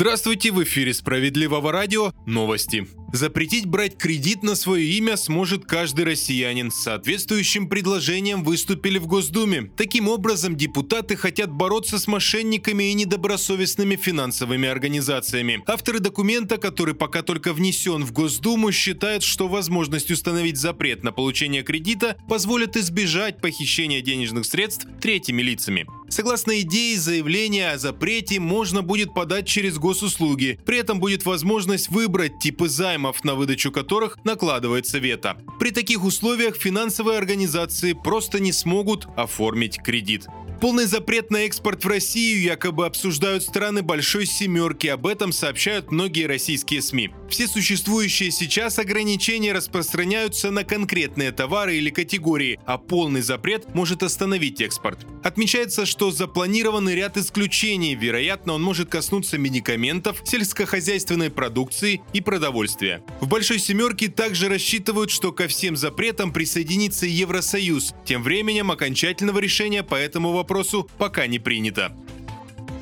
Здравствуйте, в эфире Справедливого радио новости. Запретить брать кредит на свое имя сможет каждый россиянин. С соответствующим предложением выступили в Госдуме. Таким образом, депутаты хотят бороться с мошенниками и недобросовестными финансовыми организациями. Авторы документа, который пока только внесен в Госдуму, считают, что возможность установить запрет на получение кредита позволит избежать похищения денежных средств третьими лицами. Согласно идее, заявление о запрете можно будет подать через госуслуги. При этом будет возможность выбрать типы займов, на выдачу которых накладывается вето. При таких условиях финансовые организации просто не смогут оформить кредит. Полный запрет на экспорт в Россию якобы обсуждают страны Большой Семерки. Об этом сообщают многие российские СМИ. Все существующие сейчас ограничения распространяются на конкретные товары или категории, а полный запрет может остановить экспорт. Отмечается, что запланированы ряд исключений. Вероятно, он может коснуться медикаментов, сельскохозяйственной продукции и продовольствия. В Большой Семерке также рассчитывают, что ко всем запретам присоединится Евросоюз. Тем временем окончательного решения по этому вопросу вопросу пока не принято.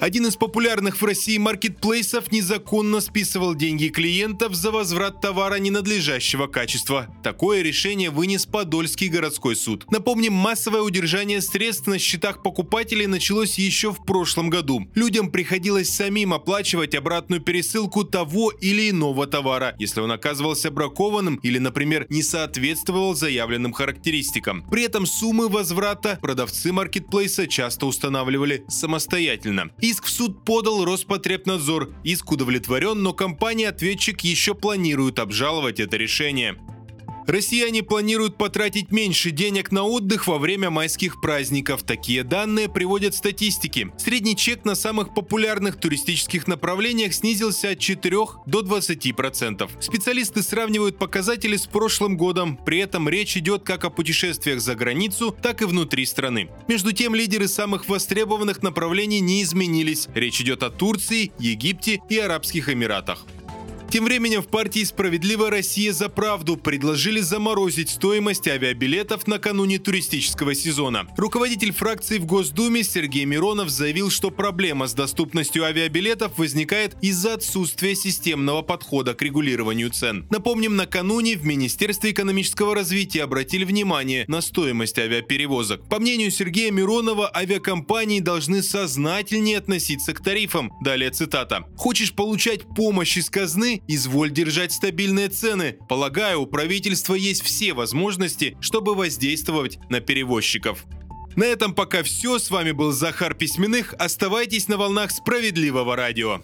Один из популярных в России маркетплейсов незаконно списывал деньги клиентов за возврат товара ненадлежащего качества. Такое решение вынес Подольский городской суд. Напомним, массовое удержание средств на счетах покупателей началось еще в прошлом году. Людям приходилось самим оплачивать обратную пересылку того или иного товара, если он оказывался бракованным или, например, не соответствовал заявленным характеристикам. При этом суммы возврата продавцы маркетплейса часто устанавливали самостоятельно. Иск в суд подал Роспотребнадзор. Иск удовлетворен, но компания-ответчик еще планирует обжаловать это решение. Россияне планируют потратить меньше денег на отдых во время майских праздников. Такие данные приводят статистики. Средний чек на самых популярных туристических направлениях снизился от 4 до 20%. Специалисты сравнивают показатели с прошлым годом. При этом речь идет как о путешествиях за границу, так и внутри страны. Между тем, лидеры самых востребованных направлений не изменились. Речь идет о Турции, Египте и Арабских Эмиратах. Тем временем в партии «Справедливая Россия за правду» предложили заморозить стоимость авиабилетов накануне туристического сезона. Руководитель фракции в Госдуме Сергей Миронов заявил, что проблема с доступностью авиабилетов возникает из-за отсутствия системного подхода к регулированию цен. Напомним, накануне в Министерстве экономического развития обратили внимание на стоимость авиаперевозок. По мнению Сергея Миронова, авиакомпании должны сознательнее относиться к тарифам. Далее цитата. «Хочешь получать помощь из казны? Изволь держать стабильные цены. Полагаю, у правительства есть все возможности, чтобы воздействовать на перевозчиков. На этом пока все. С вами был Захар Письменных. Оставайтесь на волнах справедливого радио.